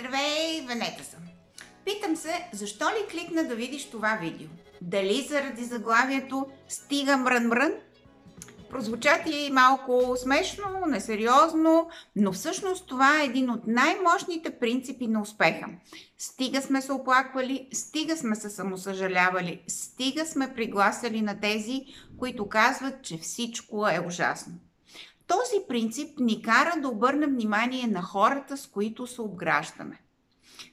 Здравей, Венета съм. Питам се, защо ли кликна да видиш това видео? Дали заради заглавието Стига мрън мрън? Прозвуча ти малко смешно, несериозно, но всъщност това е един от най-мощните принципи на успеха. Стига сме се оплаквали, стига сме се самосъжалявали, стига сме пригласяли на тези, които казват, че всичко е ужасно. Този принцип ни кара да обърнем внимание на хората, с които се обграждаме.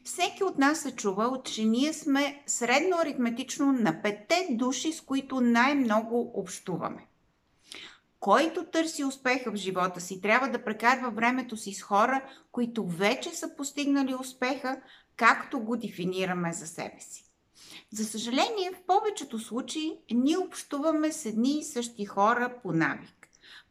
Всеки от нас е чувал, че ние сме средно аритметично на петте души, с които най-много общуваме. Който търси успеха в живота си, трябва да прекарва времето си с хора, които вече са постигнали успеха, както го дефинираме за себе си. За съжаление, в повечето случаи ние общуваме с едни и същи хора по навик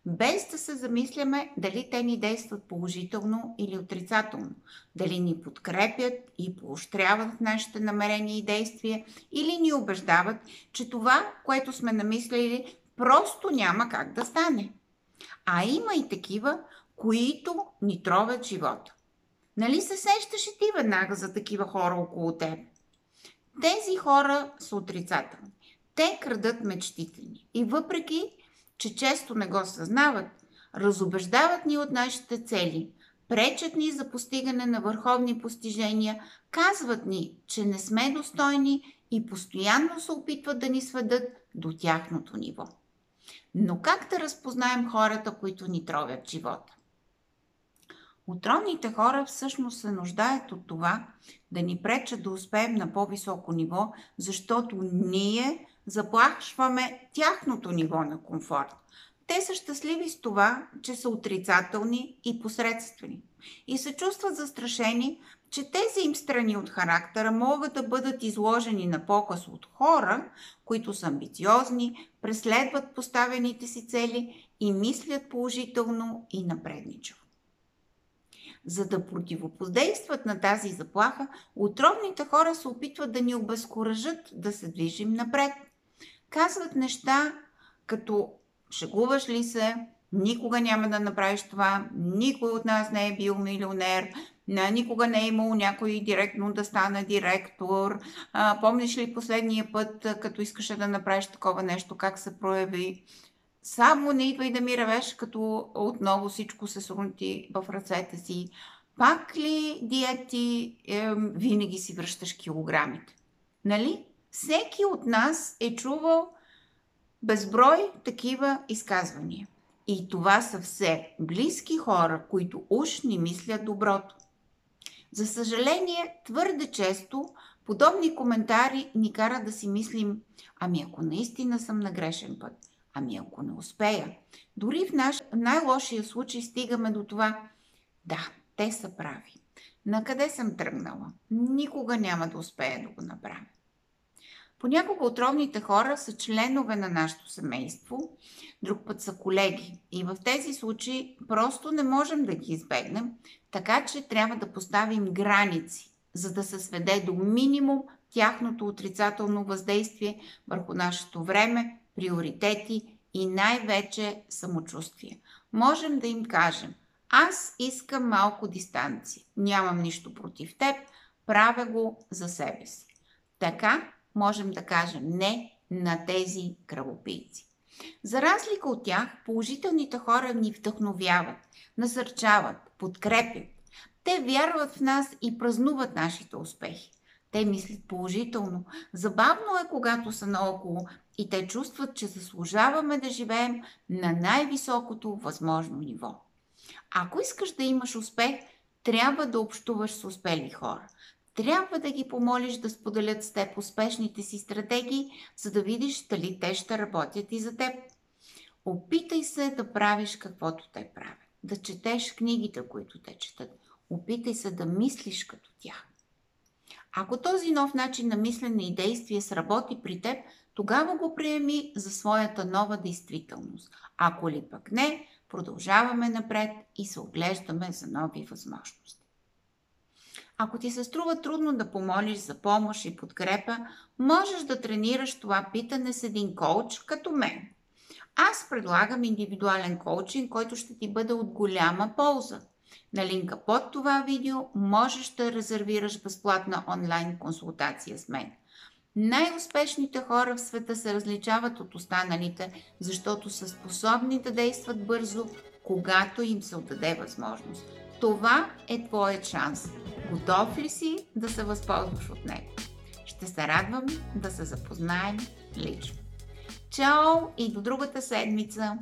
без да се замисляме дали те ни действат положително или отрицателно, дали ни подкрепят и поощряват в нашите намерения и действия или ни убеждават, че това, което сме намислили, просто няма как да стане. А има и такива, които ни тровят живота. Нали се сещаш и ти веднага за такива хора около теб? Тези хора са отрицателни. Те крадат мечтите ни. И въпреки, че често не го съзнават, разобеждават ни от нашите цели, пречат ни за постигане на върховни постижения, казват ни, че не сме достойни и постоянно се опитват да ни сведат до тяхното ниво. Но как да разпознаем хората, които ни тровят живота? Отровните хора всъщност се нуждаят от това да ни пречат да успеем на по-високо ниво, защото ние заплашваме тяхното ниво на комфорт. Те са щастливи с това, че са отрицателни и посредствени. И се чувстват застрашени, че тези им страни от характера могат да бъдат изложени на показ от хора, които са амбициозни, преследват поставените си цели и мислят положително и напредничаво. За да противопоздействат на тази заплаха, отровните хора се опитват да ни обезкуражат да се движим напред – казват неща като шегуваш ли се, никога няма да направиш това, никой от нас не е бил милионер, никога не е имал някой директно да стане директор. А, помниш ли последния път, като искаше да направиш такова нещо, как се прояви? Само не идвай да ми ревеш, като отново всичко се срунти в ръцете си. Пак ли диети е, винаги си връщаш килограмите? Нали? Всеки от нас е чувал безброй такива изказвания. И това са все близки хора, които уж ни мислят доброто. За съжаление, твърде често подобни коментари ни карат да си мислим, ами ако наистина съм на грешен път, ами ако не успея. Дори в наш най-лошия случай стигаме до това, да, те са прави. Накъде съм тръгнала? Никога няма да успея да го направя. Понякога отровните хора са членове на нашето семейство, друг път са колеги. И в тези случаи просто не можем да ги избегнем, така че трябва да поставим граници, за да се сведе до минимум тяхното отрицателно въздействие върху нашето време, приоритети и най-вече самочувствие. Можем да им кажем, аз искам малко дистанция, нямам нищо против теб, правя го за себе си. Така можем да кажем не на тези кръвопийци. За разлика от тях, положителните хора ни вдъхновяват, насърчават, подкрепят. Те вярват в нас и празнуват нашите успехи. Те мислят положително. Забавно е, когато са наоколо и те чувстват, че заслужаваме да живеем на най-високото възможно ниво. Ако искаш да имаш успех, трябва да общуваш с успели хора трябва да ги помолиш да споделят с теб успешните си стратегии, за да видиш дали те ще работят и за теб. Опитай се да правиш каквото те правят, да четеш книгите, които те четат. Опитай се да мислиш като тях. Ако този нов начин на мислене и действие сработи при теб, тогава го приеми за своята нова действителност. Ако ли пък не, продължаваме напред и се оглеждаме за нови възможности. Ако ти се струва трудно да помолиш за помощ и подкрепа, можеш да тренираш това питане с един коуч като мен. Аз предлагам индивидуален коучинг, който ще ти бъде от голяма полза. На линка под това видео можеш да резервираш безплатна онлайн консултация с мен. Най-успешните хора в света се различават от останалите, защото са способни да действат бързо, когато им се отдаде възможност. Това е твоят шанс. Готов ли си да се възползваш от него? Ще се радвам да се запознаем лично. Чао и до другата седмица!